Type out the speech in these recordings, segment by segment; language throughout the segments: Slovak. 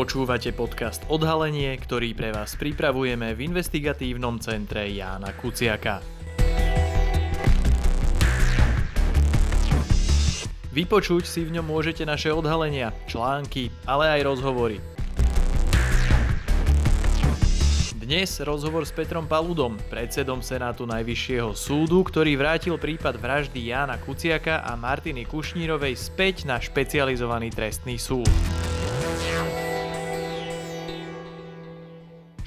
Počúvate podcast Odhalenie, ktorý pre vás pripravujeme v investigatívnom centre Jána Kuciaka. Vypočuť si v ňom môžete naše odhalenia, články, ale aj rozhovory. Dnes rozhovor s Petrom Paludom, predsedom Senátu Najvyššieho súdu, ktorý vrátil prípad vraždy Jána Kuciaka a Martiny Kušnírovej späť na špecializovaný trestný súd.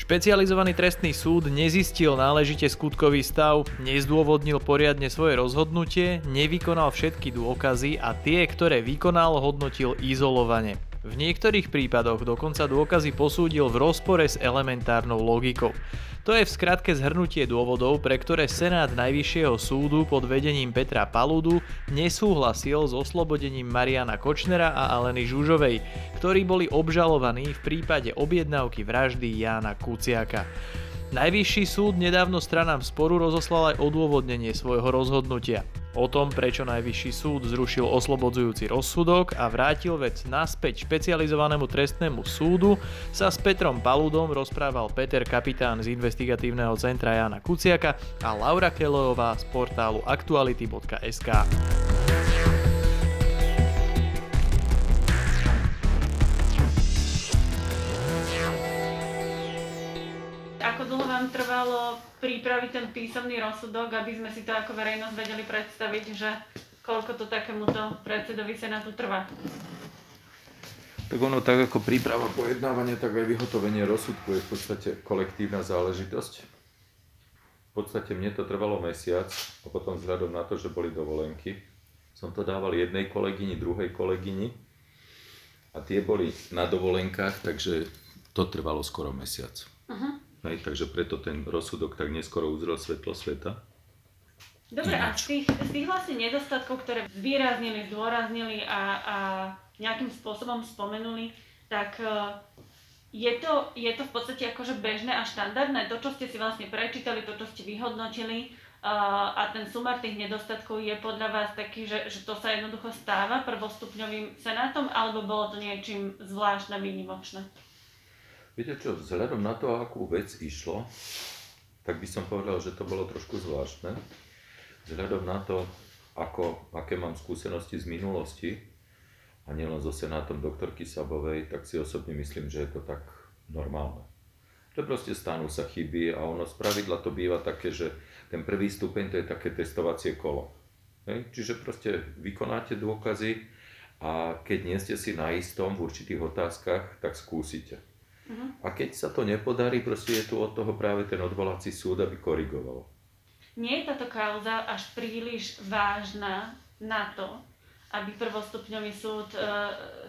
Špecializovaný trestný súd nezistil náležite skutkový stav, nezdôvodnil poriadne svoje rozhodnutie, nevykonal všetky dôkazy a tie, ktoré vykonal, hodnotil izolovane. V niektorých prípadoch dokonca dôkazy posúdil v rozpore s elementárnou logikou. To je v skratke zhrnutie dôvodov, pre ktoré Senát Najvyššieho súdu pod vedením Petra Paludu nesúhlasil s oslobodením Mariana Kočnera a Aleny Žužovej, ktorí boli obžalovaní v prípade objednávky vraždy Jána Kuciaka. Najvyšší súd nedávno stranám sporu rozoslal aj odôvodnenie svojho rozhodnutia. O tom, prečo Najvyšší súd zrušil oslobodzujúci rozsudok a vrátil vec naspäť špecializovanému trestnému súdu, sa s Petrom Paludom rozprával Peter Kapitán z investigatívneho centra Jana Kuciaka a Laura Kelojová z portálu aktuality.sk. vám trvalo pripraviť ten písomný rozsudok, aby sme si to ako verejnosť vedeli predstaviť, že koľko to takémuto predsedovi Senátu trvá? Tak ono tak ako príprava pojednávania, tak aj vyhotovenie rozsudku je v podstate kolektívna záležitosť. V podstate mne to trvalo mesiac a potom vzhľadom na to, že boli dovolenky, som to dával jednej kolegyni, druhej kolegyni a tie boli na dovolenkách, takže to trvalo skoro mesiac. Uh-huh. Hej, takže preto ten rozsudok tak neskoro uzrel svetlo sveta. Dobre, a z tých, z tých vlastne nedostatkov, ktoré zvýraznili, zdôraznili a, a nejakým spôsobom spomenuli, tak e, je to, je to v podstate akože bežné a štandardné, to, čo ste si vlastne prečítali, to, čo ste vyhodnotili uh, a ten sumár tých nedostatkov je podľa vás taký, že, že to sa jednoducho stáva prvostupňovým senátom, alebo bolo to niečím zvláštne, výnimočné? Viete čo, vzhľadom na to, akú vec išlo, tak by som povedal, že to bolo trošku zvláštne. Vzhľadom na to, ako, aké mám skúsenosti z minulosti, a nielen so senátom doktorky Sabovej, tak si osobne myslím, že je to tak normálne. To proste stanú sa chyby a ono z pravidla to býva také, že ten prvý stupeň to je také testovacie kolo. Hej? Čiže proste vykonáte dôkazy a keď nie ste si na istom v určitých otázkach, tak skúsite. Uh-huh. A keď sa to nepodarí, proste je tu od toho práve ten odvolací súd, aby korigoval. Nie je táto kauza až príliš vážna na to, aby prvostupňový súd e,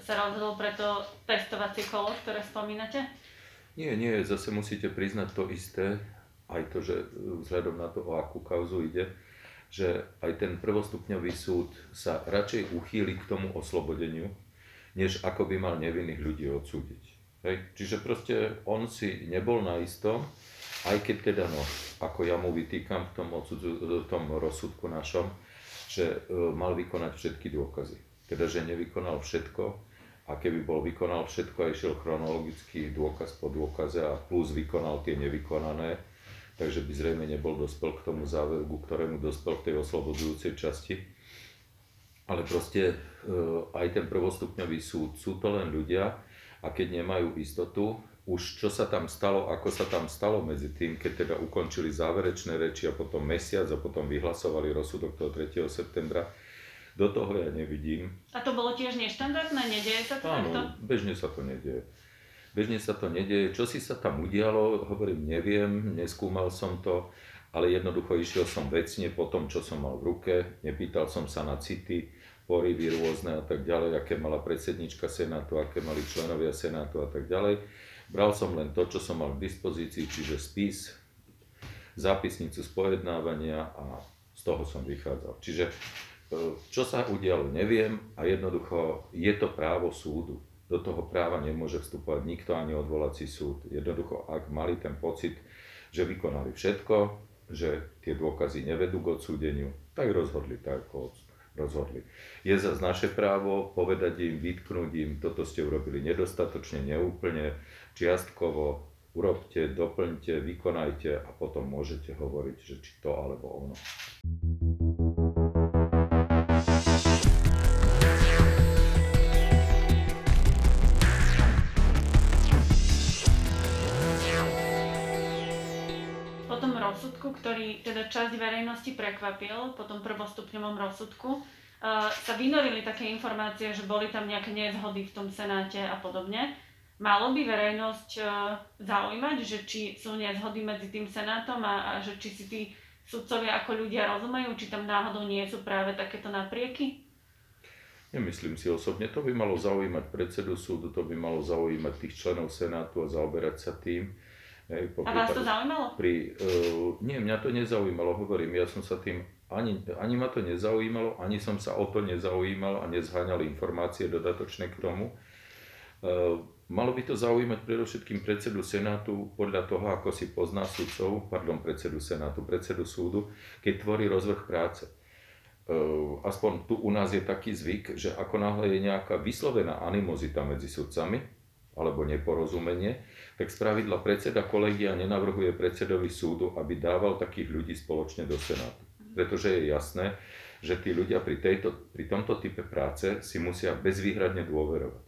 sa rozhodol pre to testovacie kolo, ktoré spomínate? Nie, nie, zase musíte priznať to isté, aj to, že vzhľadom na to, o akú kauzu ide, že aj ten prvostupňový súd sa radšej uchýli k tomu oslobodeniu, než ako by mal nevinných ľudí odsúdiť. Hej. Čiže proste on si nebol na istom, aj keď teda, no, ako ja mu vytýkam v tom, odsudzu, v tom rozsudku našom, že e, mal vykonať všetky dôkazy. Teda, že nevykonal všetko a keby bol vykonal všetko a išiel chronologicky dôkaz po dôkaze a plus vykonal tie nevykonané, takže by zrejme nebol dospel k tomu záveru, ku ktorému dospel v tej oslobodzujúcej časti. Ale proste e, aj ten prvostupňový súd, sú to len ľudia, a keď nemajú istotu, už čo sa tam stalo, ako sa tam stalo medzi tým, keď teda ukončili záverečné reči a potom mesiac a potom vyhlasovali rozsudok toho 3. septembra, do toho ja nevidím. A to bolo tiež neštandardné? Nedieje sa to Áno, takto? bežne sa to nedieje. Bežne sa to nedieje. Čo si sa tam udialo, hovorím, neviem, neskúmal som to, ale jednoducho išiel som vecne po tom, čo som mal v ruke, nepýtal som sa na city, poryvy rôzne a tak ďalej, aké mala predsednička Senátu, aké mali členovia Senátu a tak ďalej. Bral som len to, čo som mal k dispozícii, čiže spis, zápisnicu z pojednávania a z toho som vychádzal. Čiže e, čo sa udialo, neviem a jednoducho je to právo súdu. Do toho práva nemôže vstupovať nikto ani odvolací súd. Jednoducho, ak mali ten pocit, že vykonali všetko, že tie dôkazy nevedú k odsúdeniu, tak rozhodli tak, ako rozhodli. Je zase naše právo povedať im, vytknúť im, toto ste urobili nedostatočne, neúplne, čiastkovo, urobte, doplňte, vykonajte a potom môžete hovoriť, že či to alebo ono. Rozsudku, ktorý teda časť verejnosti prekvapil, po tom prvostupňovom rozsudku, uh, sa vynorili také informácie, že boli tam nejaké nezhody v tom senáte a podobne. Malo by verejnosť uh, zaujímať, že či sú nezhody medzi tým senátom a, a že či si tí sudcovia ako ľudia rozumejú, či tam náhodou nie sú práve takéto naprieky? Nemyslím si osobne, to by malo zaujímať predsedu súdu, to by malo zaujímať tých členov Senátu a zaoberať sa tým. Hej, a vás to zaujímalo? Pri, uh, nie, mňa to nezaujímalo, hovorím, ja som sa tým, ani, ani ma to nezaujímalo, ani som sa o to nezaujímal a nezháňal informácie dodatočné k tomu. Uh, malo by to zaujímať predovšetkým predsedu Senátu podľa toho, ako si pozná sudcov, pardon, predsedu Senátu, predsedu súdu, keď tvorí rozvrh práce. Uh, aspoň tu u nás je taký zvyk, že ako náhle je nejaká vyslovená animozita medzi sudcami, alebo neporozumenie, tak z pravidla predseda kolegia nenavrhuje predsedovi súdu, aby dával takých ľudí spoločne do Senátu. Pretože je jasné, že tí ľudia pri, tejto, pri tomto type práce si musia bezvýhradne dôverovať.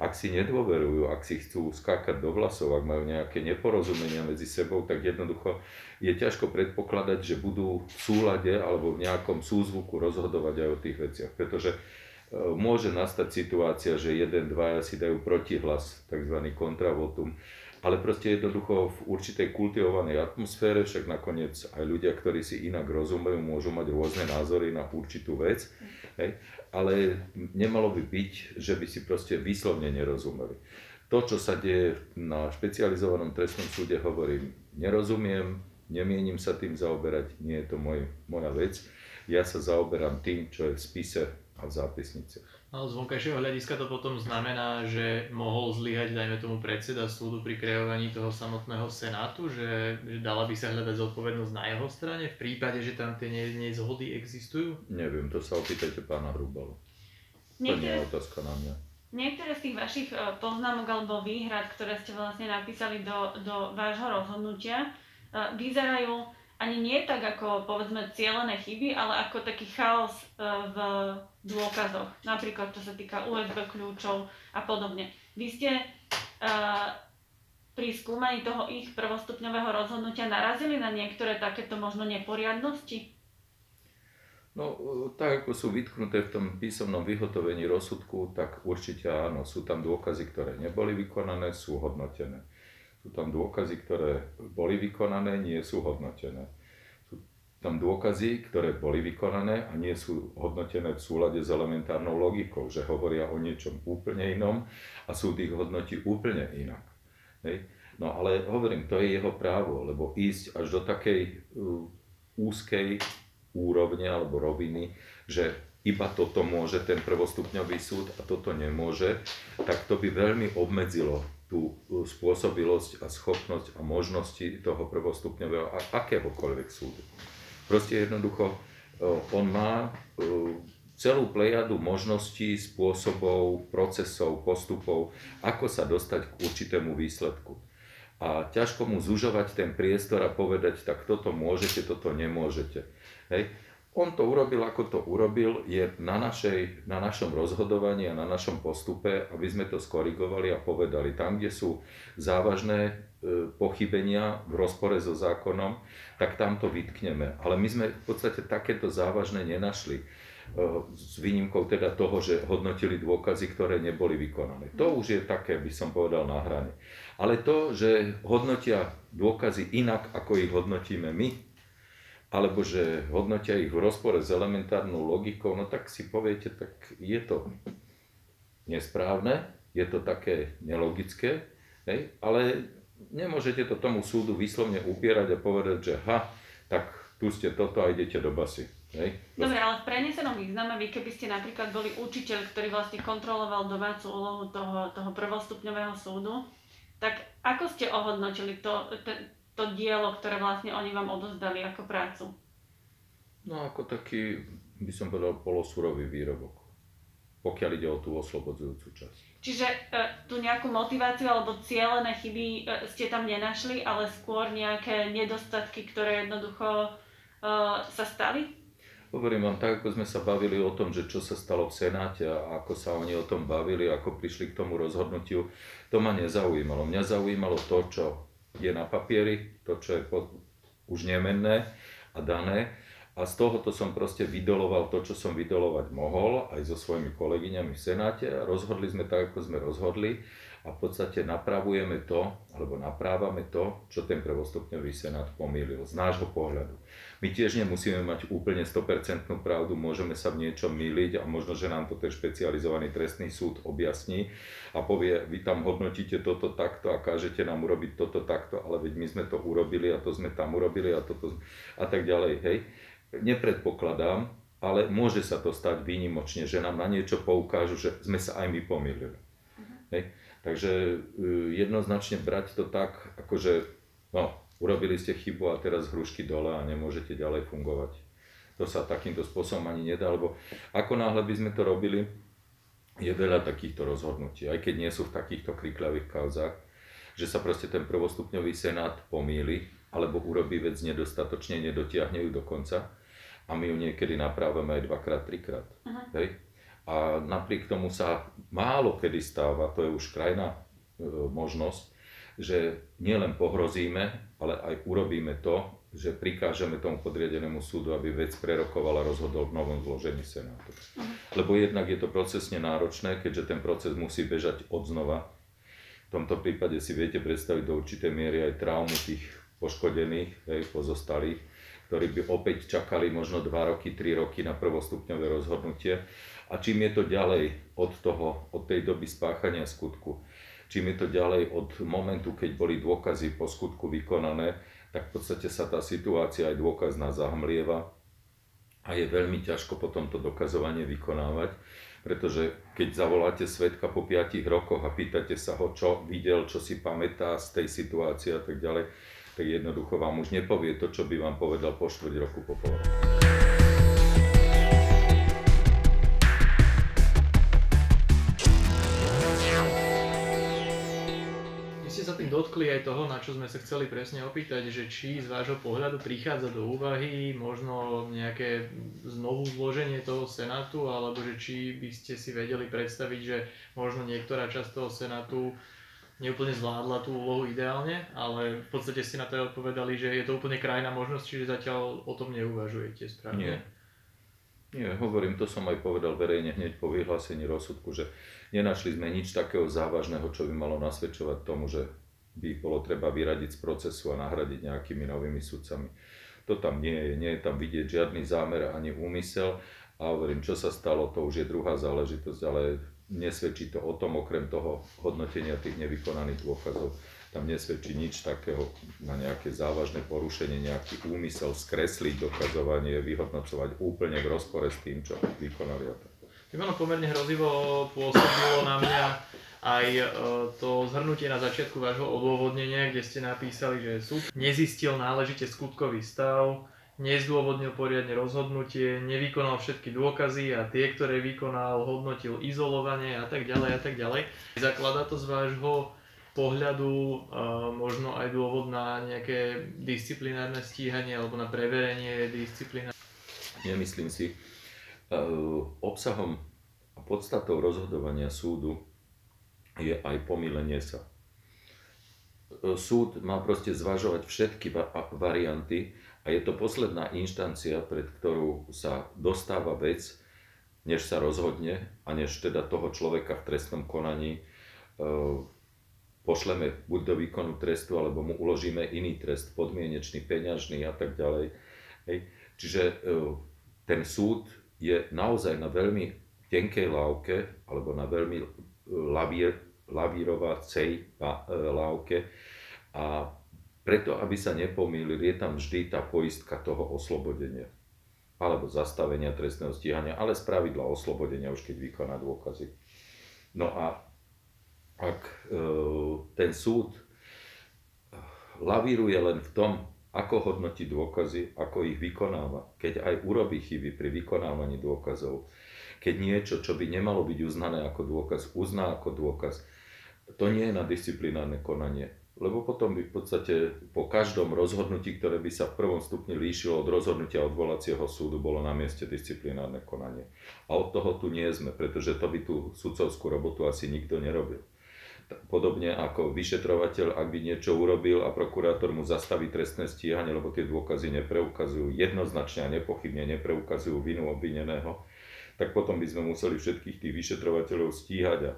Ak si nedôverujú, ak si chcú skákať do vlasov, ak majú nejaké neporozumenia medzi sebou, tak jednoducho je ťažko predpokladať, že budú v súlade alebo v nejakom súzvuku rozhodovať aj o tých veciach. Pretože môže nastať situácia, že jeden, dvaja si dajú protihlas, tzv. kontravotum, ale proste jednoducho v určitej kultivovanej atmosfére, však nakoniec aj ľudia, ktorí si inak rozumejú, môžu mať rôzne názory na určitú vec, hej, ale nemalo by byť, že by si proste výslovne nerozumeli. To, čo sa deje na špecializovanom trestnom súde, hovorím, nerozumiem, nemienim sa tým zaoberať, nie je to môj, moja vec. Ja sa zaoberám tým, čo je v spise a v zápisnici. Ale z vonkajšieho hľadiska to potom znamená, že mohol zlyhať, dajme tomu, predseda súdu pri kreovaní toho samotného senátu, že, že dala by sa hľadať zodpovednosť na jeho strane v prípade, že tam tie nezhody existujú? Neviem, to sa opýtajte pána Hrubalu. To nie je otázka na mňa. Niektoré z tých vašich e, poznámok alebo výhrad, ktoré ste vlastne napísali do, do vášho rozhodnutia, e, vyzerajú ani nie tak ako povedzme cieľené chyby, ale ako taký chaos e, v dôkazoch. Napríklad čo sa týka USB kľúčov a podobne. Vy ste uh, pri skúmaní toho ich prvostupňového rozhodnutia narazili na niektoré takéto možno neporiadnosti? No, tak ako sú vytknuté v tom písomnom vyhotovení rozsudku, tak určite áno, sú tam dôkazy, ktoré neboli vykonané, sú hodnotené. Sú tam dôkazy, ktoré boli vykonané, nie sú hodnotené. Tam dôkazy, ktoré boli vykonané a nie sú hodnotené v súlade s elementárnou logikou, že hovoria o niečom úplne inom a súd ich hodnotí úplne inak. Hej. No ale hovorím, to je jeho právo, lebo ísť až do takej uh, úzkej úrovne alebo roviny, že iba toto môže ten prvostupňový súd a toto nemôže, tak to by veľmi obmedzilo tú spôsobilosť a schopnosť a možnosti toho prvostupňového a akéhokoľvek súdu. Proste jednoducho e, on má e, celú plejadu možností, spôsobov, procesov, postupov, ako sa dostať k určitému výsledku. A ťažko mu zužovať ten priestor a povedať, tak toto môžete, toto nemôžete. Hej on to urobil, ako to urobil, je na, našej, na našom rozhodovaní a na našom postupe, aby sme to skorigovali a povedali. Tam, kde sú závažné e, pochybenia v rozpore so zákonom, tak tam to vytkneme. Ale my sme v podstate takéto závažné nenašli. E, s výnimkou teda toho, že hodnotili dôkazy, ktoré neboli vykonané. To už je také, by som povedal, na hrane. Ale to, že hodnotia dôkazy inak, ako ich hodnotíme my, alebo že hodnotia ich v rozpore s elementárnou logikou, no tak si poviete, tak je to nesprávne, je to také nelogické, hej? ale nemôžete to tomu súdu vyslovne upierať a povedať, že ha, tak tu ste toto a idete do basy. Hej? Dobre, ale v prenesenom význame, vy keby ste napríklad boli učiteľ, ktorý vlastne kontroloval domácu úlohu toho, toho prvostupňového súdu, tak ako ste ohodnotili to, ten, to dielo, ktoré vlastne oni vám odozdali ako prácu? No ako taký by som povedal, polosurový výrobok, pokiaľ ide o tú oslobodzujúcu časť. Čiže e, tu nejakú motiváciu alebo cieľené chyby e, ste tam nenašli, ale skôr nejaké nedostatky, ktoré jednoducho e, sa stali? Hovorím vám, tak ako sme sa bavili o tom, že čo sa stalo v Senáte a ako sa oni o tom bavili, ako prišli k tomu rozhodnutiu, to ma nezaujímalo. Mňa zaujímalo to, čo je na papieri, to, čo je už nemenné a dané. A z tohoto som proste vydoloval to, čo som vydolovať mohol, aj so svojimi kolegyňami v Senáte. Rozhodli sme tak, ako sme rozhodli. A v podstate napravujeme to, alebo naprávame to, čo ten prvostupňový Senát pomýlil z nášho pohľadu. My tiež nemusíme mať úplne 100% pravdu, môžeme sa v niečom míliť a možno, že nám to ten špecializovaný trestný súd objasní a povie, vy tam hodnotíte toto takto a kážete nám urobiť toto takto, ale veď my sme to urobili a to sme tam urobili a toto a tak ďalej, hej nepredpokladám, ale môže sa to stať výnimočne, že nám na niečo poukážu, že sme sa aj my pomýlili. Uh-huh. Hej. Takže uh, jednoznačne brať to tak, akože no, urobili ste chybu a teraz hrušky dole a nemôžete ďalej fungovať. To sa takýmto spôsobom ani nedá, lebo ako náhle by sme to robili, je veľa takýchto rozhodnutí, aj keď nie sú v takýchto krikľavých kauzách, že sa proste ten prvostupňový senát pomýli, alebo urobí vec nedostatočne, nedotiahne ju do konca a my ju niekedy napravíme aj dvakrát, trikrát. Uh-huh. Hej? A napriek tomu sa málo kedy stáva, to je už krajná e, možnosť, že nielen pohrozíme, ale aj urobíme to, že prikážeme tomu podriadenému súdu, aby vec prerokoval a rozhodol v novom zložení Senátu. Uh-huh. Lebo jednak je to procesne náročné, keďže ten proces musí bežať od znova. V tomto prípade si viete predstaviť do určitej miery aj traumu tých poškodených, hej, pozostalých, ktorí by opäť čakali možno 2 roky, 3 roky na prvostupňové rozhodnutie. A čím je to ďalej od, toho, od tej doby spáchania skutku, čím je to ďalej od momentu, keď boli dôkazy po skutku vykonané, tak v podstate sa tá situácia aj dôkazná zahmlieva a je veľmi ťažko potom to dokazovanie vykonávať, pretože keď zavoláte svetka po 5 rokoch a pýtate sa ho, čo videl, čo si pamätá z tej situácie a tak ďalej, tak jednoducho vám už nepovie to, čo by vám povedal po štvrť roku po pol. Dotkli aj toho, na čo sme sa chceli presne opýtať, že či z vášho pohľadu prichádza do úvahy možno nejaké znovu zloženie toho Senátu, alebo že či by ste si vedeli predstaviť, že možno niektorá časť toho Senátu neúplne zvládla tú úlohu ideálne, ale v podstate ste na to aj odpovedali, že je to úplne krajná možnosť, čiže zatiaľ o tom neuvažujete správne. Nie. Nie, hovorím, to som aj povedal verejne hneď po vyhlásení rozsudku, že nenašli sme nič takého závažného, čo by malo nasvedčovať tomu, že by ich bolo treba vyradiť z procesu a nahradiť nejakými novými sudcami. To tam nie je, nie je tam vidieť žiadny zámer ani úmysel a hovorím, čo sa stalo, to už je druhá záležitosť, ale nesvedčí to o tom, okrem toho hodnotenia tých nevykonaných dôkazov, tam nesvedčí nič takého na nejaké závažné porušenie, nejaký úmysel skresliť dokazovanie, vyhodnocovať úplne v rozpore s tým, čo vykonali. Ivano pomerne hrozivo pôsobilo na mňa aj e, to zhrnutie na začiatku vášho odôvodnenia, kde ste napísali, že súd nezistil náležite skutkový stav, nezdôvodnil poriadne rozhodnutie, nevykonal všetky dôkazy a tie, ktoré vykonal, hodnotil izolovanie a tak ďalej a tak ďalej. Zakladá to z vášho pohľadu uh, možno aj dôvod na nejaké disciplinárne stíhanie alebo na preverenie disciplína? Nemyslím si. Uh, obsahom a podstatou rozhodovania súdu je aj pomýlenie sa. Uh, súd má proste zvažovať všetky va- varianty a je to posledná inštancia, pred ktorú sa dostáva vec, než sa rozhodne a než teda toho človeka v trestnom konaní e, pošleme buď do výkonu trestu, alebo mu uložíme iný trest, podmienečný, peňažný a tak ďalej. Hej. Čiže e, ten súd je naozaj na veľmi tenkej lávke, alebo na veľmi lavír, lavírovacej lávke a preto, aby sa nepomýlil, je tam vždy tá poistka toho oslobodenia alebo zastavenia trestného stíhania, ale z pravidla oslobodenia už keď vykoná dôkazy. No a ak e, ten súd lavíruje len v tom, ako hodnotí dôkazy, ako ich vykonáva. Keď aj urobí chyby pri vykonávaní dôkazov, keď niečo, čo by nemalo byť uznané ako dôkaz, uzná ako dôkaz, to nie je na disciplinárne konanie. Lebo potom by v podstate po každom rozhodnutí, ktoré by sa v prvom stupni líšilo od rozhodnutia odvolacieho súdu, bolo na mieste disciplinárne konanie. A od toho tu nie sme, pretože to by tú sudcovskú robotu asi nikto nerobil. Podobne ako vyšetrovateľ, ak by niečo urobil a prokurátor mu zastaví trestné stíhanie, lebo tie dôkazy nepreukazujú jednoznačne a nepochybne nepreukazujú vinu obvineného, tak potom by sme museli všetkých tých vyšetrovateľov stíhať a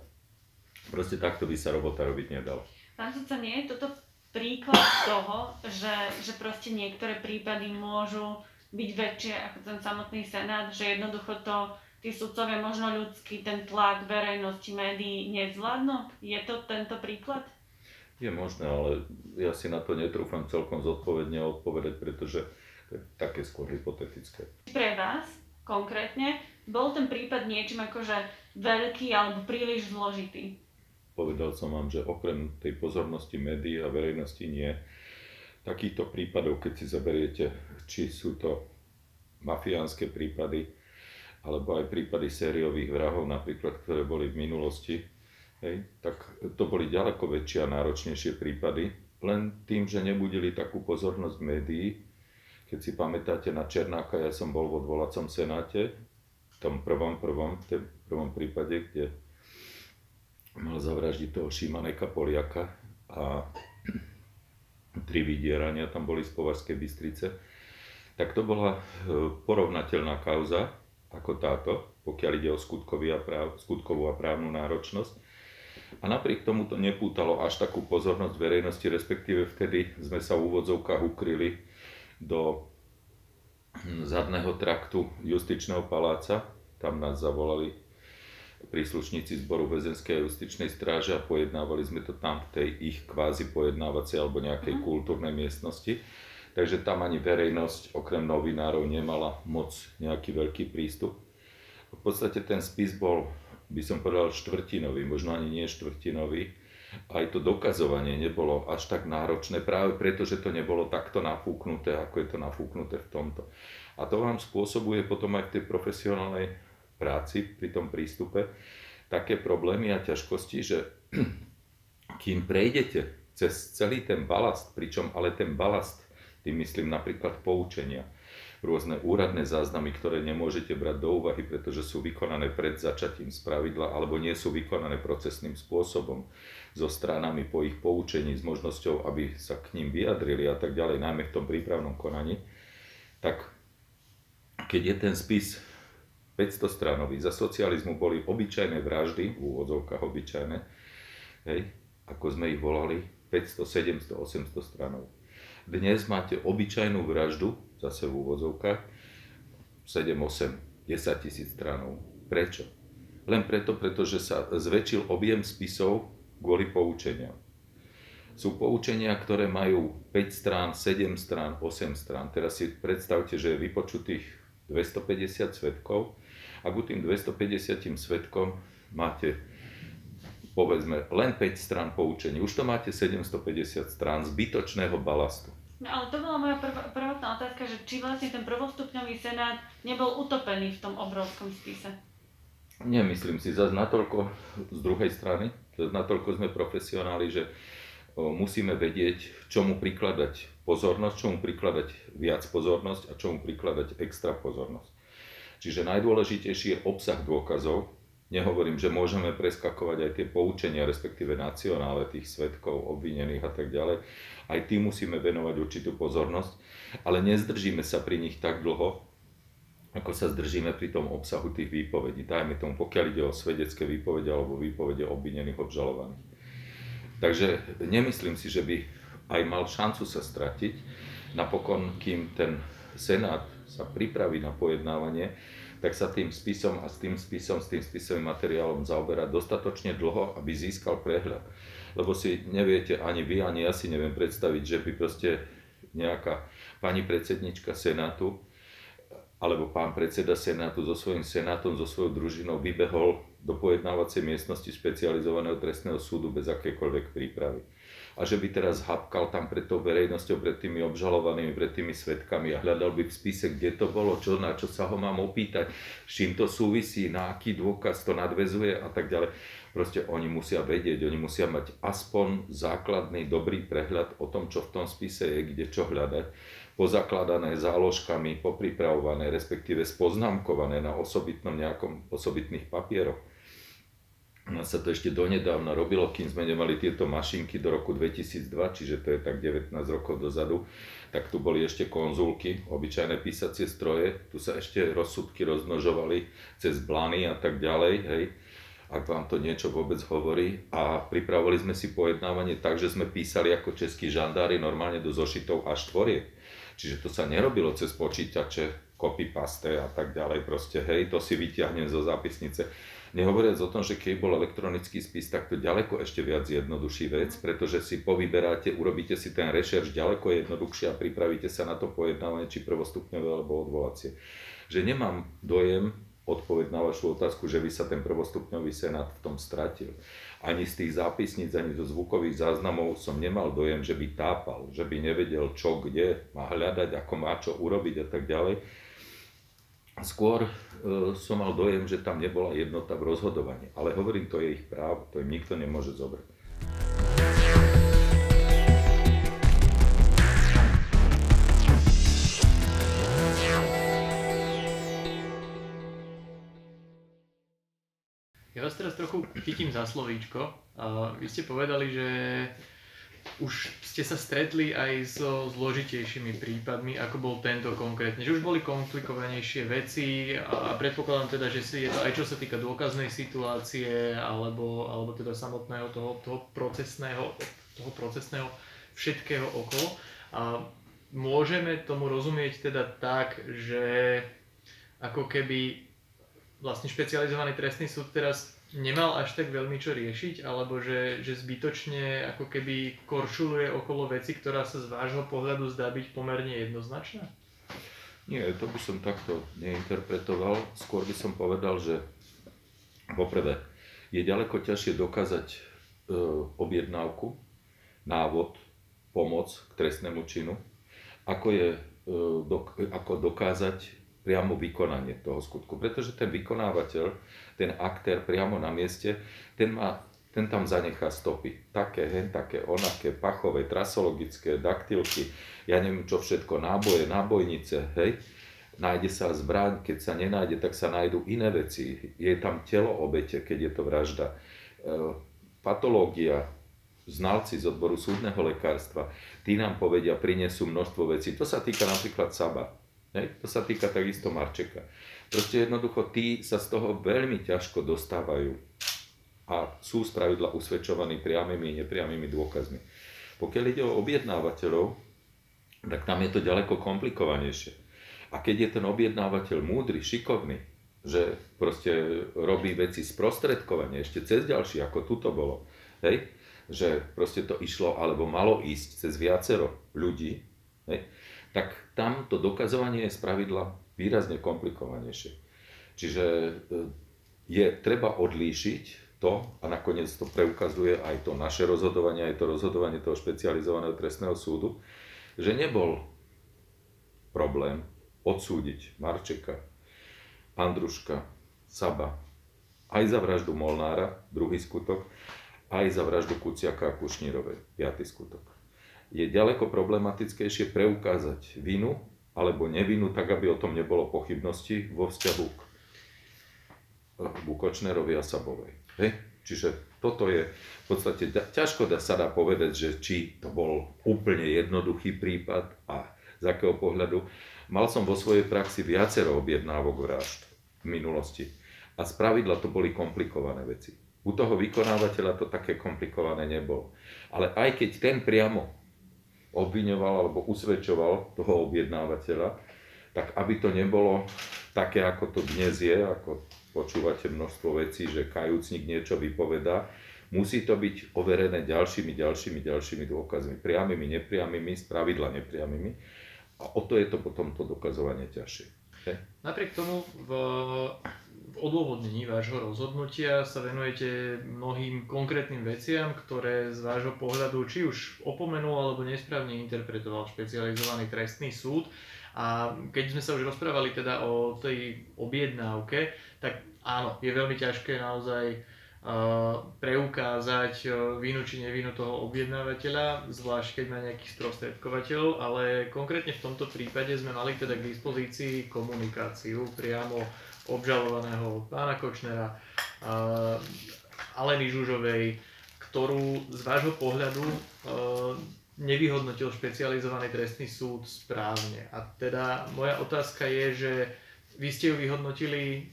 proste takto by sa robota robiť nedala. Pán sudca, nie je toto príklad toho, že, že proste niektoré prípady môžu byť väčšie ako ten samotný senát, že jednoducho to tí sudcovia možno ľudský ten tlak verejnosti, médií nezvládnu? Je to tento príklad? Je možné, ale ja si na to netrúfam celkom zodpovedne odpovedať, pretože to je také skôr hypotetické. Pre vás konkrétne bol ten prípad niečím akože veľký alebo príliš zložitý? Povedal som vám, že okrem tej pozornosti médií a verejnosti nie. Takýchto prípadov, keď si zoberiete, či sú to mafiánske prípady, alebo aj prípady sériových vrahov napríklad, ktoré boli v minulosti, hej, tak to boli ďaleko väčšie a náročnejšie prípady, len tým, že nebudili takú pozornosť médií. Keď si pamätáte na Černáka, ja som bol v odvolacom senáte, v tom prvom, prvom, v tom prvom prípade, kde mal zavraždiť toho Šimaneka Poliaka a tri vydierania tam boli z Považskej Bystrice, tak to bola e, porovnateľná kauza, ako táto, pokiaľ ide o a práv, skutkovú a právnu náročnosť. A napriek tomu to nepútalo až takú pozornosť verejnosti, respektíve vtedy sme sa v úvodzovkách ukryli do zadného traktu justičného paláca. Tam nás zavolali príslušníci zboru väzenskej a justičnej stráže a pojednávali sme to tam v tej ich kvázi pojednávacej alebo nejakej mm. kultúrnej miestnosti takže tam ani verejnosť okrem novinárov nemala moc nejaký veľký prístup. V podstate ten spis bol, by som povedal, štvrtinový, možno ani nie štvrtinový. Aj to dokazovanie nebolo až tak náročné, práve preto, že to nebolo takto nafúknuté, ako je to nafúknuté v tomto. A to vám spôsobuje potom aj v tej profesionálnej práci, pri tom prístupe, také problémy a ťažkosti, že kým prejdete cez celý ten balast, pričom ale ten balast tým myslím napríklad poučenia, rôzne úradné záznamy, ktoré nemôžete brať do úvahy, pretože sú vykonané pred začatím z pravidla alebo nie sú vykonané procesným spôsobom so stranami po ich poučení s možnosťou, aby sa k ním vyjadrili a tak ďalej, najmä v tom prípravnom konaní, tak keď je ten spis 500 stranový, za socializmu boli obyčajné vraždy, v úvodzovkách obyčajné, hej, ako sme ich volali, 500, 700, 800 stranov dnes máte obyčajnú vraždu, zase v úvodzovkách, 7, 8, 10 tisíc stranov. Prečo? Len preto, pretože sa zväčšil objem spisov kvôli poučeniam. Sú poučenia, ktoré majú 5 strán, 7 strán, 8 strán. Teraz si predstavte, že je vypočutých 250 svetkov a ku tým 250 svetkom máte povedzme len 5 strán poučení. Už to máte 750 strán zbytočného balastu. No ale to bola moja prv, prvotná otázka, že či vlastne ten prvostupňový senát nebol utopený v tom obrovskom spise. Nemyslím si, zase natoľko z druhej strany, zase natoľko sme profesionáli, že musíme vedieť, čomu prikladať pozornosť, čomu prikladať viac pozornosť a čomu prikladať extra pozornosť. Čiže najdôležitejší je obsah dôkazov, Nehovorím, že môžeme preskakovať aj tie poučenia, respektíve nacionále tých svetkov, obvinených a tak ďalej. Aj tým musíme venovať určitú pozornosť, ale nezdržíme sa pri nich tak dlho, ako sa zdržíme pri tom obsahu tých výpovedí. Dajme tomu, pokiaľ ide o svedecké výpovede alebo výpovede obvinených obžalovaných. Takže nemyslím si, že by aj mal šancu sa stratiť. Napokon, kým ten Senát sa pripraví na pojednávanie, tak sa tým spisom a s tým spisom, s tým spisovým materiálom zaoberá dostatočne dlho, aby získal prehľad. Lebo si neviete, ani vy, ani ja si neviem predstaviť, že by proste nejaká pani predsednička Senátu alebo pán predseda Senátu so svojím Senátom, so svojou družinou vybehol do pojednávacej miestnosti špecializovaného trestného súdu bez akékoľvek prípravy. A že by teraz hapkal tam pred tou verejnosťou, pred tými obžalovanými, pred tými svetkami a hľadal by v spise, kde to bolo, čo, na čo sa ho mám opýtať, s čím to súvisí, na aký dôkaz to nadvezuje a tak ďalej. Proste oni musia vedieť, oni musia mať aspoň základný dobrý prehľad o tom, čo v tom spise je, kde čo hľadať, pozakladané záložkami, popripravované, respektíve spoznámkované na osobitnom nejakom osobitných papieroch nás sa to ešte donedávna robilo, kým sme nemali tieto mašinky do roku 2002, čiže to je tak 19 rokov dozadu, tak tu boli ešte konzulky, obyčajné písacie stroje, tu sa ešte rozsudky rozmnožovali cez blany a tak ďalej, hej, ak vám to niečo vôbec hovorí. A pripravovali sme si pojednávanie tak, že sme písali ako českí žandári normálne do zošitov až tvoriek. Čiže to sa nerobilo cez počítače, copy paste a tak ďalej, proste hej, to si vyťahnem zo zápisnice Nehovoriac o tom, že keď bol elektronický spis, tak to ďaleko ešte viac jednodušší vec, pretože si povyberáte, urobíte si ten rešerš ďaleko jednoduchšie a pripravíte sa na to pojednávanie, či prvostupňové alebo odvolacie. Že nemám dojem, odpoveď na vašu otázku, že by sa ten prvostupňový senát v tom stratil. Ani z tých zápisníc, ani zo zvukových záznamov som nemal dojem, že by tápal, že by nevedel, čo kde má hľadať, ako má čo urobiť a tak ďalej Skôr e, som mal dojem, že tam nebola jednota v rozhodovaní. Ale hovorím, to je ich právo, to im nikto nemôže zobrať. Ja vás teraz trochu chytím za slovíčko. Vy ste povedali, že už ste sa stretli aj so zložitejšími prípadmi, ako bol tento konkrétne, že už boli komplikovanejšie veci a predpokladám teda, že si je to aj čo sa týka dôkaznej situácie alebo, alebo teda samotného toho, toho procesného, toho procesného všetkého okolo. A môžeme tomu rozumieť teda tak, že ako keby vlastne špecializovaný trestný súd teraz nemal až tak veľmi čo riešiť, alebo že, že zbytočne ako keby koršuluje okolo veci, ktorá sa z vášho pohľadu zdá byť pomerne jednoznačná? Nie, to by som takto neinterpretoval. Skôr by som povedal, že poprvé je ďaleko ťažšie dokázať e, objednávku, návod, pomoc k trestnému činu, ako, je, e, dok, ako dokázať priamo vykonanie toho skutku. Pretože ten vykonávateľ, ten aktér priamo na mieste, ten, má, ten tam zanechá stopy. Také, hen, také, onaké, pachové, trasologické, daktilky, ja neviem čo všetko, náboje, nábojnice, hej. Nájde sa zbraň, keď sa nenájde, tak sa nájdú iné veci. Je tam telo obete, keď je to vražda. E, patológia, znalci z odboru súdneho lekárstva, tí nám povedia, prinesú množstvo vecí. To sa týka napríklad Saba Hej? To sa týka takisto Marčeka. Proste jednoducho tí sa z toho veľmi ťažko dostávajú a sú spravidla usvedčovaní priamými i nepriamými dôkazmi. Pokiaľ ide o objednávateľov, tak tam je to ďaleko komplikovanejšie. A keď je ten objednávateľ múdry, šikovný, že proste robí veci sprostredkovane ešte cez ďalší, ako tuto bolo, hej? že proste to išlo alebo malo ísť cez viacero ľudí, hej? Tak tam to dokazovanie je spravidla výrazne komplikovanejšie. Čiže e, je treba odlíšiť to, a nakoniec to preukazuje aj to naše rozhodovanie, aj to rozhodovanie toho špecializovaného trestného súdu, že nebol problém odsúdiť Marčeka, Andruška, Saba, aj za vraždu Molnára, druhý skutok, aj za vraždu Kuciaka a Kušnírovej, piatý skutok je ďaleko problematickejšie preukázať vinu alebo nevinu, tak aby o tom nebolo pochybnosti vo vzťahu k Bukočnerovi a Sabovej. Hej? Čiže toto je v podstate ťažko da, sa dá povedať, že či to bol úplne jednoduchý prípad a z akého pohľadu. Mal som vo svojej praxi viacero objednávok vražd v minulosti a z pravidla to boli komplikované veci. U toho vykonávateľa to také komplikované nebolo. Ale aj keď ten priamo obviňoval alebo usvedčoval toho objednávateľa, tak aby to nebolo také, ako to dnes je, ako počúvate množstvo vecí, že kajúcnik niečo vypovedá, musí to byť overené ďalšími, ďalšími, ďalšími dôkazmi, priamými, nepriamými, z pravidla nepriamými. A o to je to potom to dokazovanie ťažšie. Napriek tomu v, v odôvodnení vášho rozhodnutia sa venujete mnohým konkrétnym veciam, ktoré z vášho pohľadu či už opomenul alebo nesprávne interpretoval špecializovaný trestný súd. A keď sme sa už rozprávali teda o tej objednávke, tak áno, je veľmi ťažké naozaj preukázať vínu či nevinu toho objednávateľa, zvlášť keď má nejakých sprostredkovateľov, ale konkrétne v tomto prípade sme mali teda k dispozícii komunikáciu priamo obžalovaného pána Kočnera, Aleny Žužovej, ktorú z vášho pohľadu nevyhodnotil špecializovaný trestný súd správne. A teda moja otázka je, že vy ste ju vyhodnotili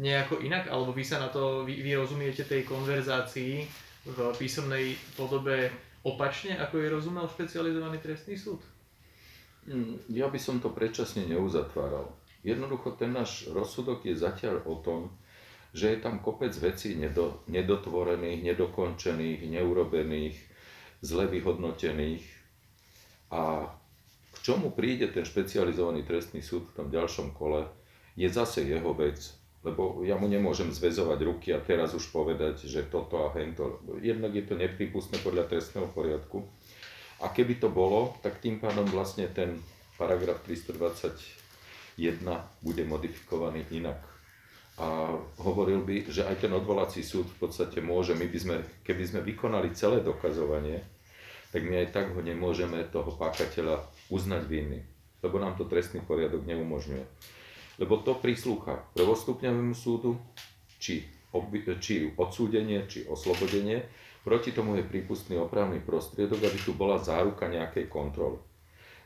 nejako inak, alebo vy sa na to, vy, vy rozumiete tej konverzácii v písomnej podobe opačne, ako je rozumel špecializovaný trestný súd? Mm, ja by som to predčasne neuzatváral. Jednoducho ten náš rozsudok je zatiaľ o tom, že je tam kopec vecí nedo, nedotvorených, nedokončených, neurobených, zle vyhodnotených a k čomu príde ten špecializovaný trestný súd v tom ďalšom kole, je zase jeho vec lebo ja mu nemôžem zväzovať ruky a teraz už povedať, že toto a hento. Jednak je to nepripustné podľa trestného poriadku. A keby to bolo, tak tým pádom vlastne ten paragraf 321 bude modifikovaný inak. A hovoril by, že aj ten odvolací súd v podstate môže, my by sme, keby sme vykonali celé dokazovanie, tak my aj tak ho nemôžeme toho páchateľa uznať vinný, lebo nám to trestný poriadok neumožňuje lebo to prislúcha prvostupňovému súdu, či, obvi- či odsúdenie, či oslobodenie. Proti tomu je prípustný opravný prostriedok, aby tu bola záruka nejakej kontroly.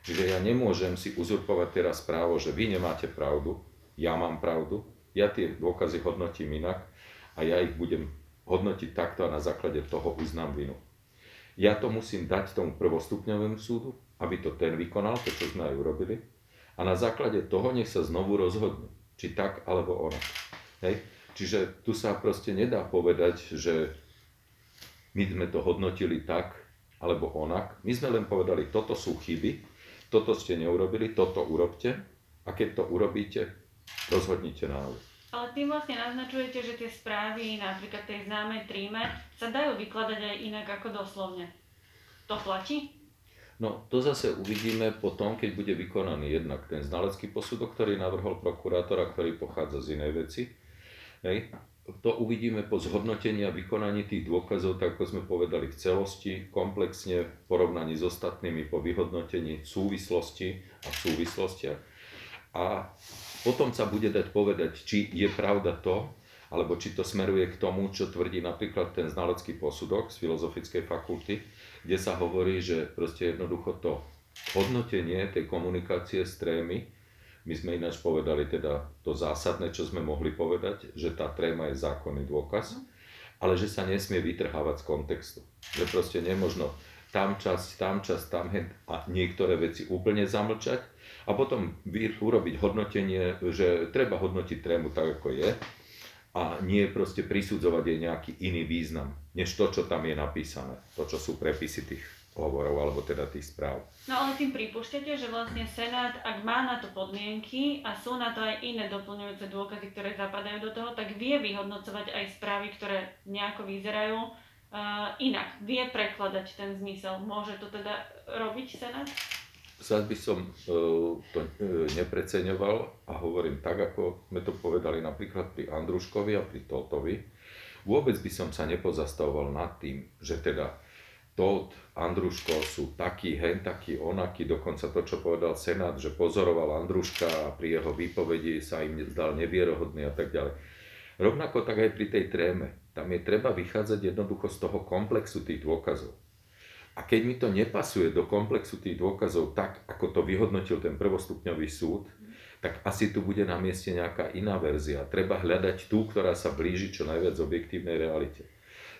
Čiže ja nemôžem si uzurpovať teraz právo, že vy nemáte pravdu, ja mám pravdu, ja tie dôkazy hodnotím inak a ja ich budem hodnotiť takto a na základe toho uznám vinu. Ja to musím dať tomu prvostupňovému súdu, aby to ten vykonal, to čo sme aj urobili, a na základe toho nech sa znovu rozhodne, či tak alebo onak. Hej? Čiže tu sa proste nedá povedať, že my sme to hodnotili tak alebo onak. My sme len povedali, toto sú chyby, toto ste neurobili, toto urobte a keď to urobíte, rozhodnite nález. Ale tým vlastne naznačujete, že tie správy, napríklad tej známej tríme, sa dajú vykladať aj inak ako doslovne. To platí? No to zase uvidíme potom, keď bude vykonaný jednak ten znalecký posudok, ktorý navrhol prokurátor a ktorý pochádza z inej veci. Hej. To uvidíme po zhodnotení a vykonaní tých dôkazov, tak ako sme povedali v celosti, komplexne v porovnaní s ostatnými po vyhodnotení súvislosti a súvislostiach. A potom sa bude dať povedať, či je pravda to, alebo či to smeruje k tomu, čo tvrdí napríklad ten znalecký posudok z Filozofickej fakulty, kde sa hovorí, že proste jednoducho to hodnotenie tej komunikácie s trémy, my sme ináč povedali teda to zásadné, čo sme mohli povedať, že tá tréma je zákonný dôkaz, ale že sa nesmie vytrhávať z kontextu. Že proste nemožno tam časť, tam časť, tam hen a niektoré veci úplne zamlčať a potom urobiť hodnotenie, že treba hodnotiť trému tak, ako je a nie proste prisudzovať jej nejaký iný význam, než to, čo tam je napísané, to, čo sú prepisy tých hovorov, alebo teda tých správ. No ale tým pripúšťate, že vlastne Senát, ak má na to podmienky a sú na to aj iné doplňujúce dôkazy, ktoré zapadajú do toho, tak vie vyhodnocovať aj správy, ktoré nejako vyzerajú uh, inak. Vie prekladať ten zmysel. Môže to teda robiť Senát? Zas by som e, to e, nepreceňoval a hovorím tak, ako sme to povedali napríklad pri Andruškovi a pri Totovi. Vôbec by som sa nepozastavoval nad tým, že teda Tot, Andruško sú takí, hen takí, onakí, dokonca to, čo povedal Senát, že pozoroval Andruška a pri jeho výpovedi sa im zdal nevierohodný a tak ďalej. Rovnako tak aj pri tej tréme. Tam je treba vychádzať jednoducho z toho komplexu tých dôkazov. A keď mi to nepasuje do komplexu tých dôkazov tak, ako to vyhodnotil ten prvostupňový súd, tak asi tu bude na mieste nejaká iná verzia. Treba hľadať tú, ktorá sa blíži čo najviac objektívnej realite.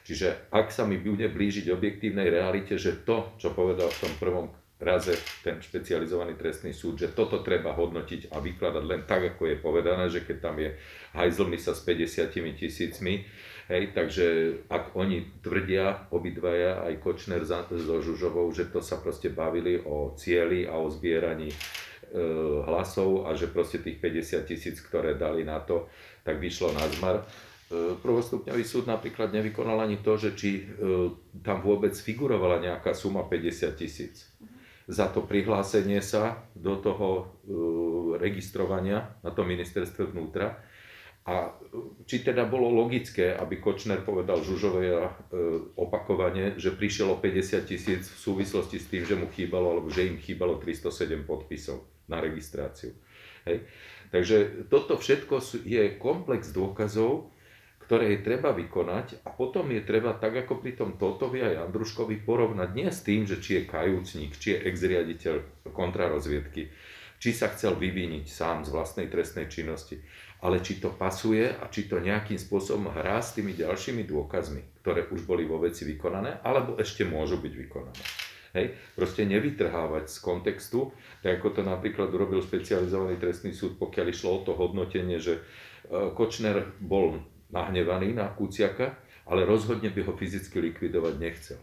Čiže ak sa mi bude blížiť objektívnej realite, že to, čo povedal v tom prvom raze ten špecializovaný trestný súd, že toto treba hodnotiť a vykladať len tak, ako je povedané, že keď tam je hajzlmi sa s 50 tisícmi, Hej, takže ak oni tvrdia, obidvaja, aj Kočner so Žužovou, že to sa proste bavili o cieli a o zbieraní hlasov a že proste tých 50 tisíc, ktoré dali na to, tak vyšlo na zmar. E, prvostupňový súd napríklad nevykonal ani to, že či e, tam vôbec figurovala nejaká suma 50 tisíc. Za to prihlásenie sa do toho e, registrovania na to ministerstve vnútra a či teda bolo logické, aby Kočner povedal Žužovej e, opakovane, že prišiel o 50 tisíc v súvislosti s tým, že mu chýbalo, alebo že im chýbalo 307 podpisov na registráciu. Hej. Takže toto všetko je komplex dôkazov, ktoré je treba vykonať a potom je treba, tak ako pri tom Totovi a Andruškovi, porovnať nie s tým, že či je kajúcnik, či je ex-riaditeľ kontrarozviedky, či sa chcel vyviniť sám z vlastnej trestnej činnosti, ale či to pasuje a či to nejakým spôsobom hrá s tými ďalšími dôkazmi, ktoré už boli vo veci vykonané, alebo ešte môžu byť vykonané. Hej, proste nevytrhávať z kontextu, tak ako to napríklad urobil špecializovaný trestný súd, pokiaľ išlo o to hodnotenie, že e, Kočner bol nahnevaný na Kuciaka, ale rozhodne by ho fyzicky likvidovať nechcel.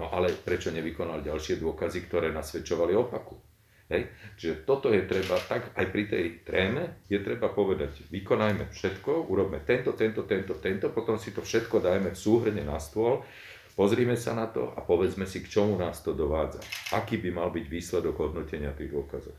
No ale prečo nevykonal ďalšie dôkazy, ktoré nasvedčovali opaku? Hej? Čiže toto je treba, tak aj pri tej tréme je treba povedať, vykonajme všetko, urobme tento, tento, tento, tento, potom si to všetko dajme súhrne na stôl, pozrime sa na to a povedzme si, k čomu nás to dovádza. Aký by mal byť výsledok hodnotenia tých dôkazov.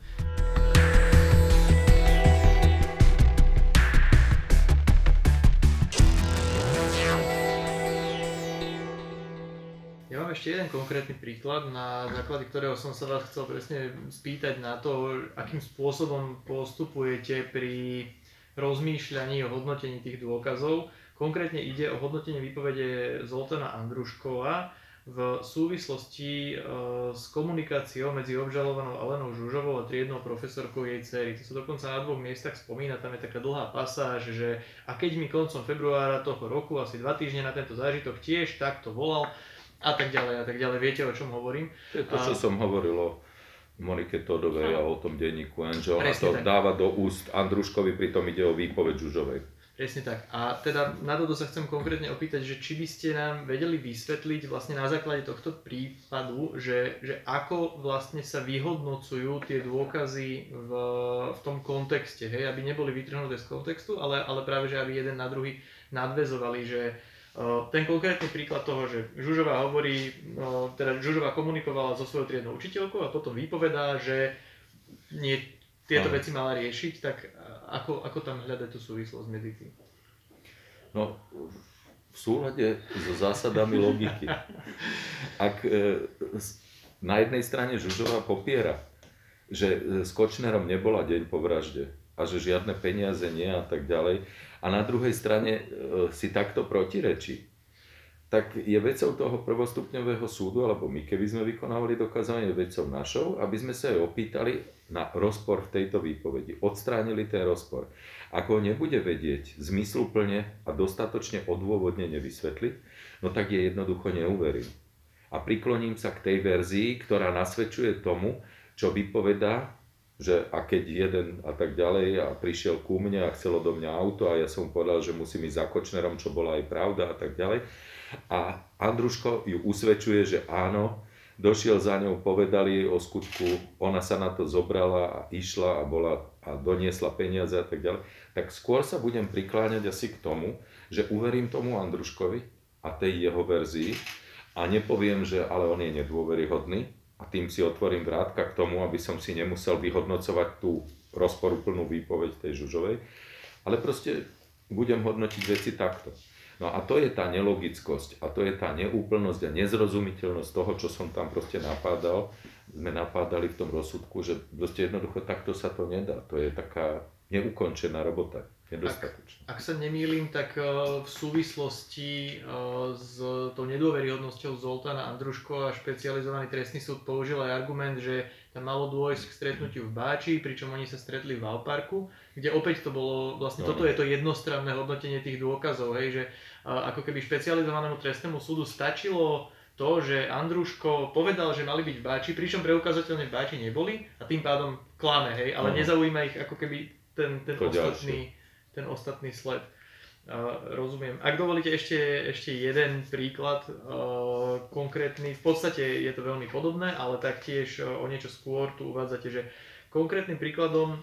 Ešte jeden konkrétny príklad, na základe ktorého som sa vás chcel presne spýtať na to, akým spôsobom postupujete pri rozmýšľaní o hodnotení tých dôkazov. Konkrétne ide o hodnotenie výpovede Zoltana Andruškova v súvislosti e, s komunikáciou medzi obžalovanou Alenou Žužovou a triednou profesorkou jej dcery. To sa dokonca na dvoch miestach spomína, tam je taká dlhá pasáž, že a keď mi koncom februára toho roku, asi dva týždne na tento zážitok tiež takto volal, a tak ďalej a tak ďalej. Viete, o čom hovorím? To je to, čo a... som hovoril o Monike Todovej a o tom denníku Angel a to tak. dáva do úst Andruškovi, pritom ide o výpoveď Žužovej. Presne tak. A teda na toto sa chcem konkrétne opýtať, že či by ste nám vedeli vysvetliť vlastne na základe tohto prípadu, že, že ako vlastne sa vyhodnocujú tie dôkazy v, v tom kontexte, hej, aby neboli vytrhnuté z kontextu, ale, ale práve, že aby jeden na druhý nadvezovali, že, ten konkrétny príklad toho, že Žužová hovorí, teda Žužová komunikovala so svojou triednou učiteľkou a potom vypovedá, že nie, tieto no. veci mala riešiť, tak ako, ako tam hľadať tú súvislosť medzi tým? No, v súlade so zásadami logiky. Ak e, na jednej strane Žužová popiera, že e, s Kočnerom nebola deň po vražde a že žiadne peniaze nie a tak ďalej, a na druhej strane e, si takto protirečí, tak je vecou toho prvostupňového súdu, alebo my keby sme vykonávali dokázanie vecou našou, aby sme sa aj opýtali na rozpor v tejto výpovedi. Odstránili ten rozpor. Ako ho nebude vedieť zmysluplne a dostatočne odôvodnene vysvetliť, no tak je jednoducho neuverím. A prikloním sa k tej verzii, ktorá nasvedčuje tomu, čo vypovedá že a keď jeden a tak ďalej a prišiel ku mne a chcel do mňa auto a ja som povedal, že musím ísť za Kočnerom, čo bola aj pravda a tak ďalej. A Andruško ju usvedčuje, že áno, došiel za ňou, povedali o skutku, ona sa na to zobrala a išla a, bola, a doniesla peniaze a tak ďalej, tak skôr sa budem prikláňať asi k tomu, že uverím tomu Andruškovi a tej jeho verzii a nepoviem, že ale on je nedôveryhodný, a tým si otvorím vrátka k tomu, aby som si nemusel vyhodnocovať tú rozporuplnú výpoveď tej Žužovej, ale proste budem hodnotiť veci takto. No a to je tá nelogickosť a to je tá neúplnosť a nezrozumiteľnosť toho, čo som tam proste napádal. Sme napádali v tom rozsudku, že proste jednoducho takto sa to nedá. To je taká neukončená robota nedostatočné. Ak, ak sa nemýlim, tak e, v súvislosti e, s tou nedôveryhodnosťou Zoltána Andruško a špecializovaný trestný súd použil aj argument, že tam malo dôjsť k stretnutiu v Báči, pričom oni sa stretli v Valparku, kde opäť to bolo, vlastne no. toto je to jednostranné hodnotenie tých dôkazov, hej, že e, ako keby špecializovanému trestnému súdu stačilo to, že Andruško povedal, že mali byť v Báči, pričom preukazateľne v Báči neboli a tým pádom klame, hej, ale no. nezaujíma ich ako keby ten, ten ostatný, ďalšie ten ostatný sled. Rozumiem. Ak dovolíte ešte, ešte jeden príklad konkrétny, v podstate je to veľmi podobné, ale taktiež o niečo skôr tu uvádzate, že Konkrétnym príkladom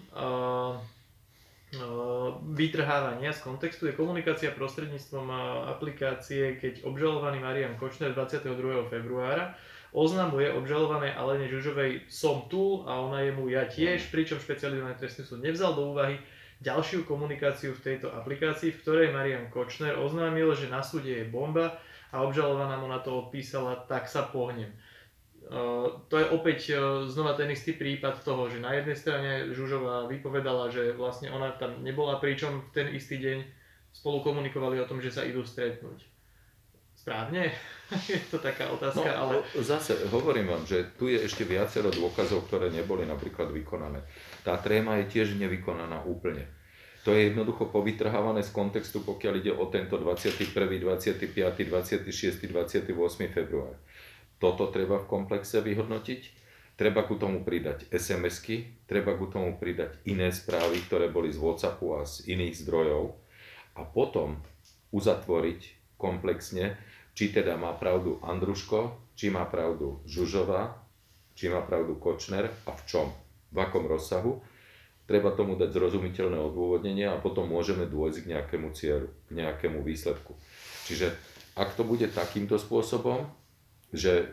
vytrhávania z kontextu je komunikácia prostredníctvom aplikácie, keď obžalovaný Marian Kočner 22. februára oznamuje obžalovanej Alene Žužovej som tu a ona je mu ja tiež, pričom špecializovaný trestný súd nevzal do úvahy ďalšiu komunikáciu v tejto aplikácii, v ktorej Marian Kočner oznámil, že na súde je bomba a obžalovaná mu na to odpísala, tak sa pohnem. Uh, to je opäť uh, znova ten istý prípad toho, že na jednej strane Žužová vypovedala, že vlastne ona tam nebola, pričom v ten istý deň spolu komunikovali o tom, že sa idú stretnúť. Správne? je to taká otázka, no, ale... Zase hovorím vám, že tu je ešte viacero dôkazov, ktoré neboli napríklad vykonané. Tá tréma je tiež nevykonaná úplne. To je jednoducho povytrhávané z kontextu, pokiaľ ide o tento 21., 25., 26., 28. február. Toto treba v komplexe vyhodnotiť. Treba ku tomu pridať SMS-ky, treba ku tomu pridať iné správy, ktoré boli z WhatsAppu a z iných zdrojov a potom uzatvoriť komplexne, či teda má pravdu Andruško, či má pravdu Žužová, či má pravdu Kočner a v čom, v akom rozsahu. Treba tomu dať zrozumiteľné odôvodnenie a potom môžeme dôjsť k nejakému cieľu, k nejakému výsledku. Čiže ak to bude takýmto spôsobom, že e,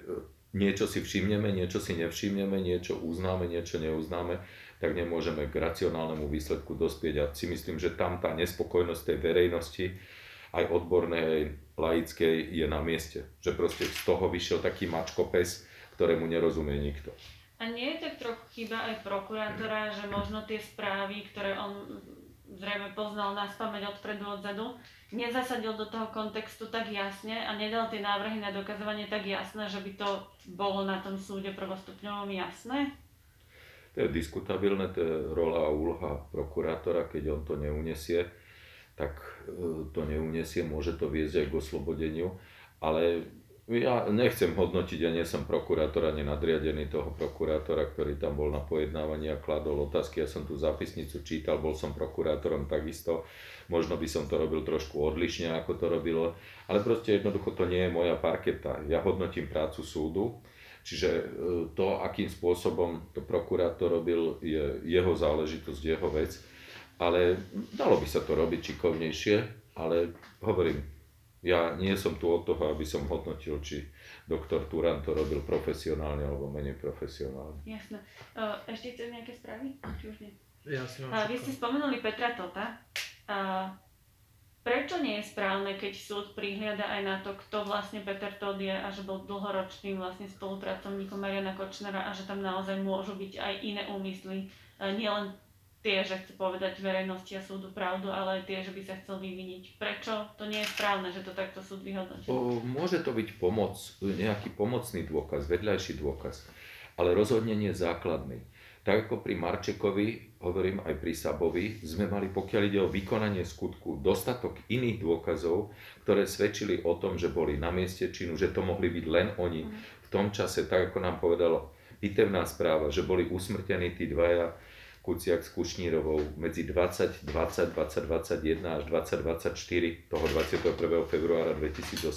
niečo si všimneme, niečo si nevšimneme, niečo uznáme, niečo neuznáme, tak nemôžeme k racionálnemu výsledku dospieť. A si myslím, že tam tá nespokojnosť tej verejnosti, aj odbornej, laickej, je na mieste. Že proste z toho vyšiel taký mačko pes, ktorému nerozumie nikto. A nie je tak trochu chyba aj prokurátora, že možno tie správy, ktoré on zrejme poznal na spameť odpredu odzadu, nezasadil do toho kontextu tak jasne a nedal tie návrhy na dokazovanie tak jasné, že by to bolo na tom súde prvostupňovom jasné? To je diskutabilné, to je rola a úloha prokurátora, keď on to neunesie, tak e, to neunesie, môže to viesť aj k oslobodeniu, ale ja nechcem hodnotiť, ja nie som prokurátor ani nadriadený toho prokurátora, ktorý tam bol na pojednávaní a kladol otázky. Ja som tú zápisnicu čítal, bol som prokurátorom takisto. Možno by som to robil trošku odlišne, ako to robilo. Ale proste jednoducho to nie je moja parketa. Ja hodnotím prácu súdu. Čiže e, to, akým spôsobom to prokurátor robil, je jeho záležitosť, jeho vec. Ale dalo by sa to robiť šikovnejšie, ale hovorím, ja nie som tu od toho, aby som hodnotil, či doktor Turan to robil profesionálne alebo menej profesionálne. Jasné. Ešte chceš nejaké správy? Či už nie? Ja si mám Vy ste spomenuli Petra Tota. Prečo nie je správne, keď súd prihliada aj na to, kto vlastne Peter Todd je a že bol dlhoročným vlastne spolupracovníkom Mariana Kočnera a že tam naozaj môžu byť aj iné úmysly, nielen tie, že chce povedať verejnosti a súdu pravdu, ale tie, že by sa chcel vyviniť. Prečo to nie je správne, že to takto súd vyhodnotil? Môže to byť pomoc, nejaký pomocný dôkaz, vedľajší dôkaz, ale rozhodne nie základný. Tak ako pri Marčekovi, hovorím aj pri Sabovi, sme mali, pokiaľ ide o vykonanie skutku, dostatok iných dôkazov, ktoré svedčili o tom, že boli na mieste činu, že to mohli byť len oni. Mhm. V tom čase, tak ako nám povedalo pitevná správa, že boli usmrtení tí dvaja Kuciak s Kušnírovou medzi 20, 20, 20, 21 až 20, 24 toho 21. februára 2018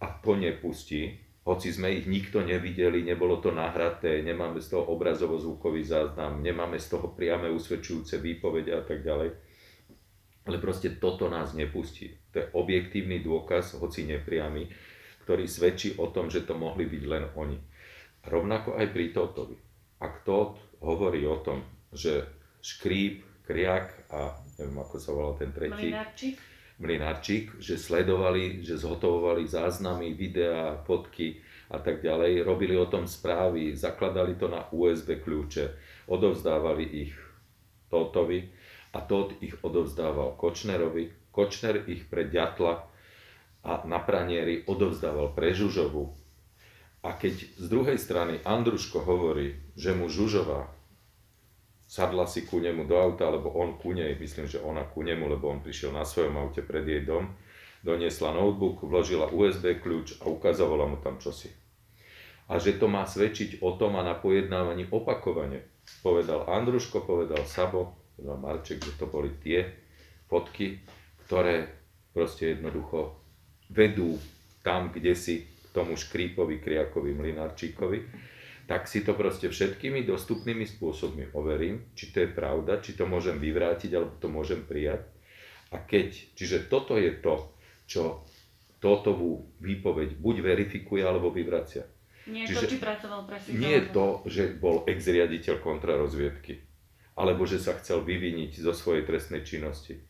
a to nepustí, hoci sme ich nikto nevideli, nebolo to nahraté, nemáme z toho obrazovo-zvukový záznam, nemáme z toho priame usvedčujúce výpovede a tak ďalej. Ale proste toto nás nepustí. To je objektívny dôkaz, hoci nepriamy, ktorý svedčí o tom, že to mohli byť len oni. Rovnako aj pri Totovi. Ak Tot hovorí o tom, že Škríp, Kriak a neviem ako sa volal ten tretí. Mlinárčík. Mlinárčík, že sledovali, že zhotovovali záznamy, videá, fotky a tak ďalej. Robili o tom správy, zakladali to na USB kľúče, odovzdávali ich Totovi a Tot ich odovzdával Kočnerovi. Kočner ich pre Ďatla a na pranieri odovzdával pre Žužovu a keď z druhej strany Andruško hovorí, že mu Žužova sadla si ku nemu do auta, alebo on ku nej, myslím, že ona ku nemu, lebo on prišiel na svojom aute pred jej dom, doniesla notebook, vložila USB kľúč a ukazovala mu tam čosi. A že to má svedčiť o tom a na pojednávaní opakovane. Povedal Andruško, povedal Sabo, povedal Marček, že to boli tie fotky, ktoré proste jednoducho vedú tam, kde si tomu Škrípovi, Kriakovi, Mlinarčíkovi. tak si to proste všetkými dostupnými spôsobmi overím, či to je pravda, či to môžem vyvrátiť, alebo to môžem prijať. A keď, čiže toto je to, čo Totovú výpoveď buď verifikuje, alebo vyvracia. Nie Čiže to, či pracoval pre Nie to, že bol ex-riaditeľ kontrarozviedky, alebo že sa chcel vyviniť zo svojej trestnej činnosti,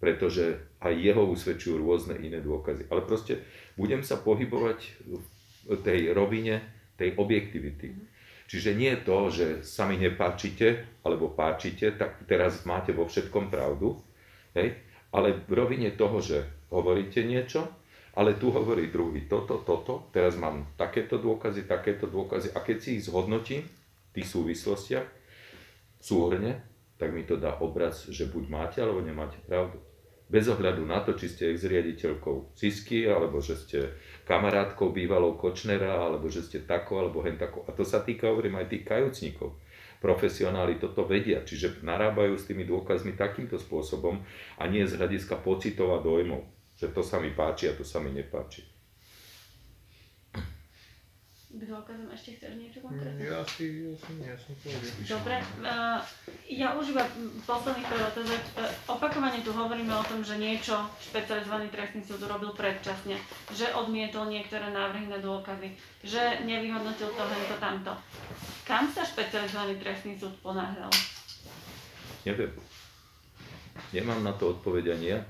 pretože aj jeho usvedčujú rôzne iné dôkazy. Ale proste budem sa pohybovať v tej rovine tej objektivity. Čiže nie je to, že sa mi nepáčite, alebo páčite, tak teraz máte vo všetkom pravdu, hej? ale v rovine toho, že hovoríte niečo, ale tu hovorí druhý toto, toto, teraz mám takéto dôkazy, takéto dôkazy a keď si ich zhodnotím v tých súvislostiach, súhrne, tak mi to dá obraz, že buď máte, alebo nemáte pravdu. Bez ohľadu na to, či ste ex-riaditeľkou Cisky, alebo že ste kamarátkou bývalou Kočnera, alebo že ste tako, alebo hen tako. A to sa týka, hovorím, aj tých kajúcnikov. Profesionáli toto vedia, čiže narábajú s tými dôkazmi takýmto spôsobom a nie z hľadiska pocitov a dojmov, že to sa mi páči a to sa mi nepáči. K dôkazom ešte chceš niečo konkrétne? Ja si, ja si nie, som povedal. Dobre, uh, ja už iba posledných pár otázok. Uh, opakovane tu hovoríme o tom, že niečo špecializovaný trestný súd urobil predčasne, že odmietol niektoré návrhy na dôkazy, že nevyhodnotil to, hento, tamto. Kam sa špecializovaný trestný súd ponáhľal? Neviem. Nemám na to odpoveď ani ja.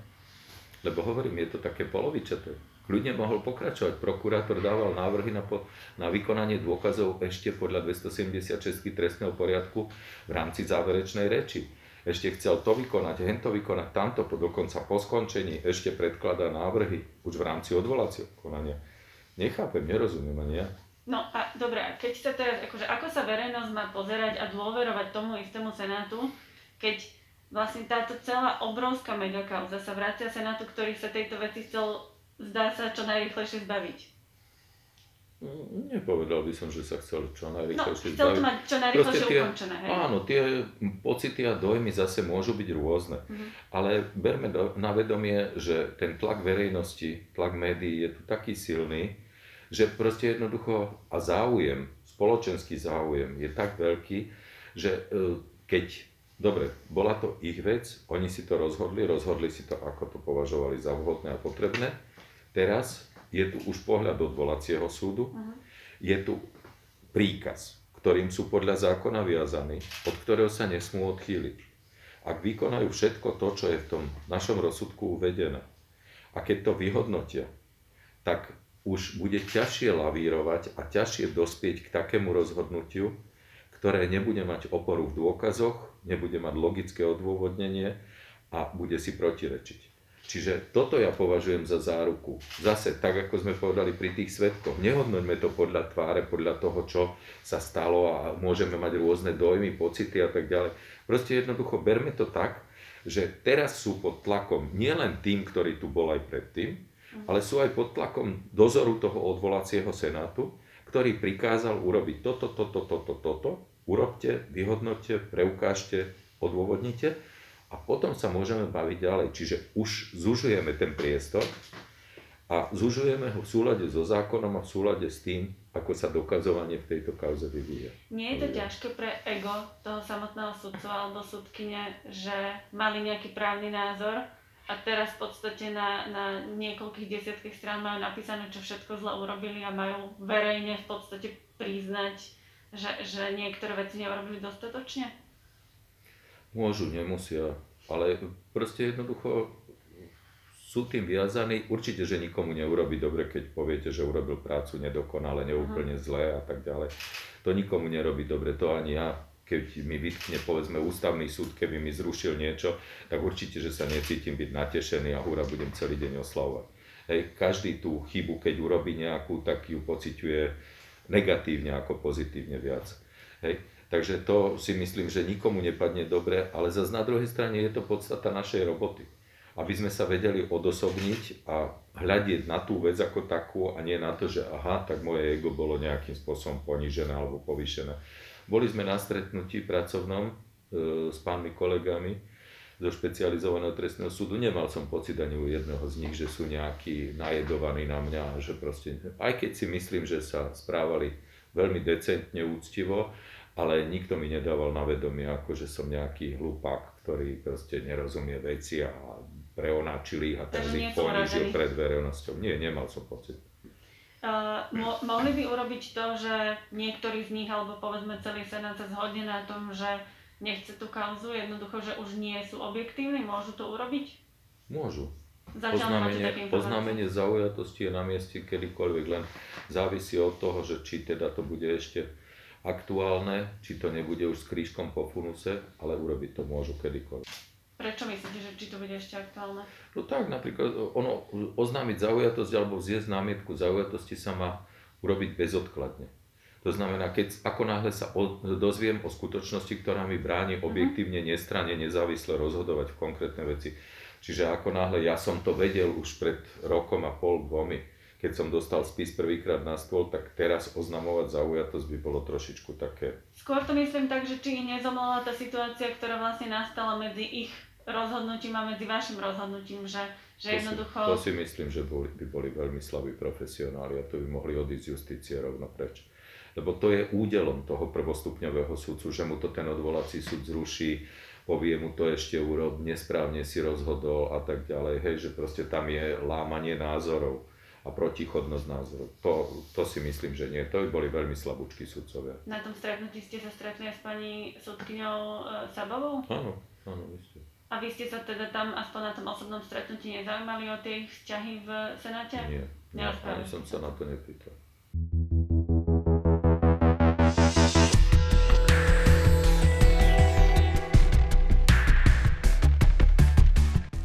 Lebo hovorím, je to také polovičaté. Kľudne mohol pokračovať. Prokurátor dával návrhy na, po, na vykonanie dôkazov ešte podľa 276 trestného poriadku v rámci záverečnej reči. Ešte chcel to vykonať, hento vykonať, tamto, dokonca po skončení ešte predkladá návrhy už v rámci odvolacieho konania. Nechápem, nerozumiem ani ja. No a dobre, keď sa teraz, akože ako sa verejnosť má pozerať a dôverovať tomu istému Senátu, keď vlastne táto celá obrovská megakauza sa vracia Senátu, ktorý sa tejto veci chcel zdá sa čo najrychlejšie zbaviť. Mm, Nepovedal by som, že sa chcel čo No, najrychlejšie chcel to zbaviť. mať čo najrychlejšie tie- ukončené, hej? Áno, tie pocity a dojmy zase môžu byť rôzne. Mhm. Ale berme do, na vedomie, že ten tlak verejnosti, tlak médií je tu taký silný, že proste jednoducho a záujem, spoločenský záujem je tak veľký, že e, keď, dobre, bola to ich vec, oni si to rozhodli, rozhodli si to, ako to považovali za vhodné a potrebné. Teraz je tu už pohľad odvolacieho súdu, Mhm. je tu príkaz, ktorým sú podľa zákona viazaní, od ktorého sa nesmú odchýliť. Ak vykonajú všetko to, čo je v tom našom rozsudku uvedené, a keď to vyhodnotia, tak už bude ťažšie lavírovať a ťažšie dospieť k takému rozhodnutiu, ktoré nebude mať oporu v dôkazoch, nebude mať logické odôvodnenie a bude si protirečiť. Čiže toto ja považujem za záruku. Zase, tak ako sme povedali pri tých svetkoch, nehodnoťme to podľa tváre, podľa toho, čo sa stalo a môžeme mať rôzne dojmy, pocity a tak ďalej. Proste jednoducho berme to tak, že teraz sú pod tlakom nielen tým, ktorý tu bol aj predtým, ale sú aj pod tlakom dozoru toho odvolacieho senátu, ktorý prikázal urobiť toto, toto, toto, toto, urobte, vyhodnote, preukážte, odôvodnite a potom sa môžeme baviť ďalej. Čiže už zužujeme ten priestor a zužujeme ho v súlade so zákonom a v súlade s tým, ako sa dokazovanie v tejto kauze vyvíja. Nie je to ťažké pre ego toho samotného sudcu alebo sudkyne, že mali nejaký právny názor a teraz v podstate na, na niekoľkých desiatkých strán majú napísané, čo všetko zle urobili a majú verejne v podstate priznať, že, že niektoré veci neurobili dostatočne? Môžu, nemusia, ale proste jednoducho sú tým viazaní. Určite, že nikomu neurobi dobre, keď poviete, že urobil prácu nedokonale, neúplne zle a tak ďalej. To nikomu nerobí dobre, to ani ja. Keď mi vytkne, povedzme, ústavný súd, keby mi zrušil niečo, tak určite, že sa necítim byť natešený a húra budem celý deň oslavovať. Hej, každý tú chybu, keď urobí nejakú, tak ju pociťuje negatívne ako pozitívne viac. Hej. Takže to si myslím, že nikomu nepadne dobre, ale zase na druhej strane je to podstata našej roboty. Aby sme sa vedeli odosobniť a hľadieť na tú vec ako takú a nie na to, že aha, tak moje ego bolo nejakým spôsobom ponížené alebo povýšené. Boli sme na stretnutí pracovnom e, s pánmi kolegami zo špecializovaného trestného súdu. Nemal som pocit ani u jedného z nich, že sú nejakí najedovaní na mňa, že proste, aj keď si myslím, že sa správali veľmi decentne, úctivo, ale nikto mi nedával na vedomie, ako že som nejaký hlupák, ktorý proste nerozumie veci a preonáčili ich a teraz ich ponížil pred verejnosťou. Nie, nemal som pocit. Uh, mo- mohli by urobiť to, že niektorí z nich, alebo povedzme celý senát sa zhodne na tom, že nechce tú kauzu, jednoducho, že už nie sú objektívni, môžu to urobiť? Môžu. Zatiaľ nemáte také Oznámenie, informácie. oznámenie zaujatosti je na mieste kedykoľvek, len závisí od toho, že či teda to bude ešte aktuálne, či to nebude už s krížkom po funuse, ale urobiť to môžu kedykoľvek. Prečo myslíte, že či to bude ešte aktuálne? No tak, napríklad ono, oznámiť zaujatosť alebo vzjesť námietku zaujatosti sa má urobiť bezodkladne. To znamená, keď ako náhle sa o, dozviem o skutočnosti, ktorá mi bráni objektívne, nestranne, nezávisle rozhodovať v konkrétnej veci. Čiže ako náhle ja som to vedel už pred rokom a pol, dvomi, keď som dostal spis prvýkrát na stôl, tak teraz oznamovať zaujatosť by bolo trošičku také Skôr to myslím tak, že či nezomlala tá situácia, ktorá vlastne nastala medzi ich rozhodnutím a medzi vašim rozhodnutím, že, že To si, jednoducho... to si myslím, že boli, by boli veľmi slabí profesionáli a to by mohli odísť z justície rovno preč. Lebo to je údelom toho prvostupňového súdcu, že mu to ten odvolací súd zruší, povie mu to ešte urob, nesprávne si rozhodol a tak ďalej. Hej, že proste tam je lámanie názorov a protichodnosť názorov. To, to si myslím, že nie. To by boli veľmi slabúčky sudcovia. Na tom stretnutí ste sa stretli s pani súdkyňou e, Sabovou? Áno, áno, isté. A vy ste sa teda tam aspoň na tom osobnom stretnutí nezaujímali o tie vzťahy v Senáte? Nie, nie ani som sa na to nepýtal.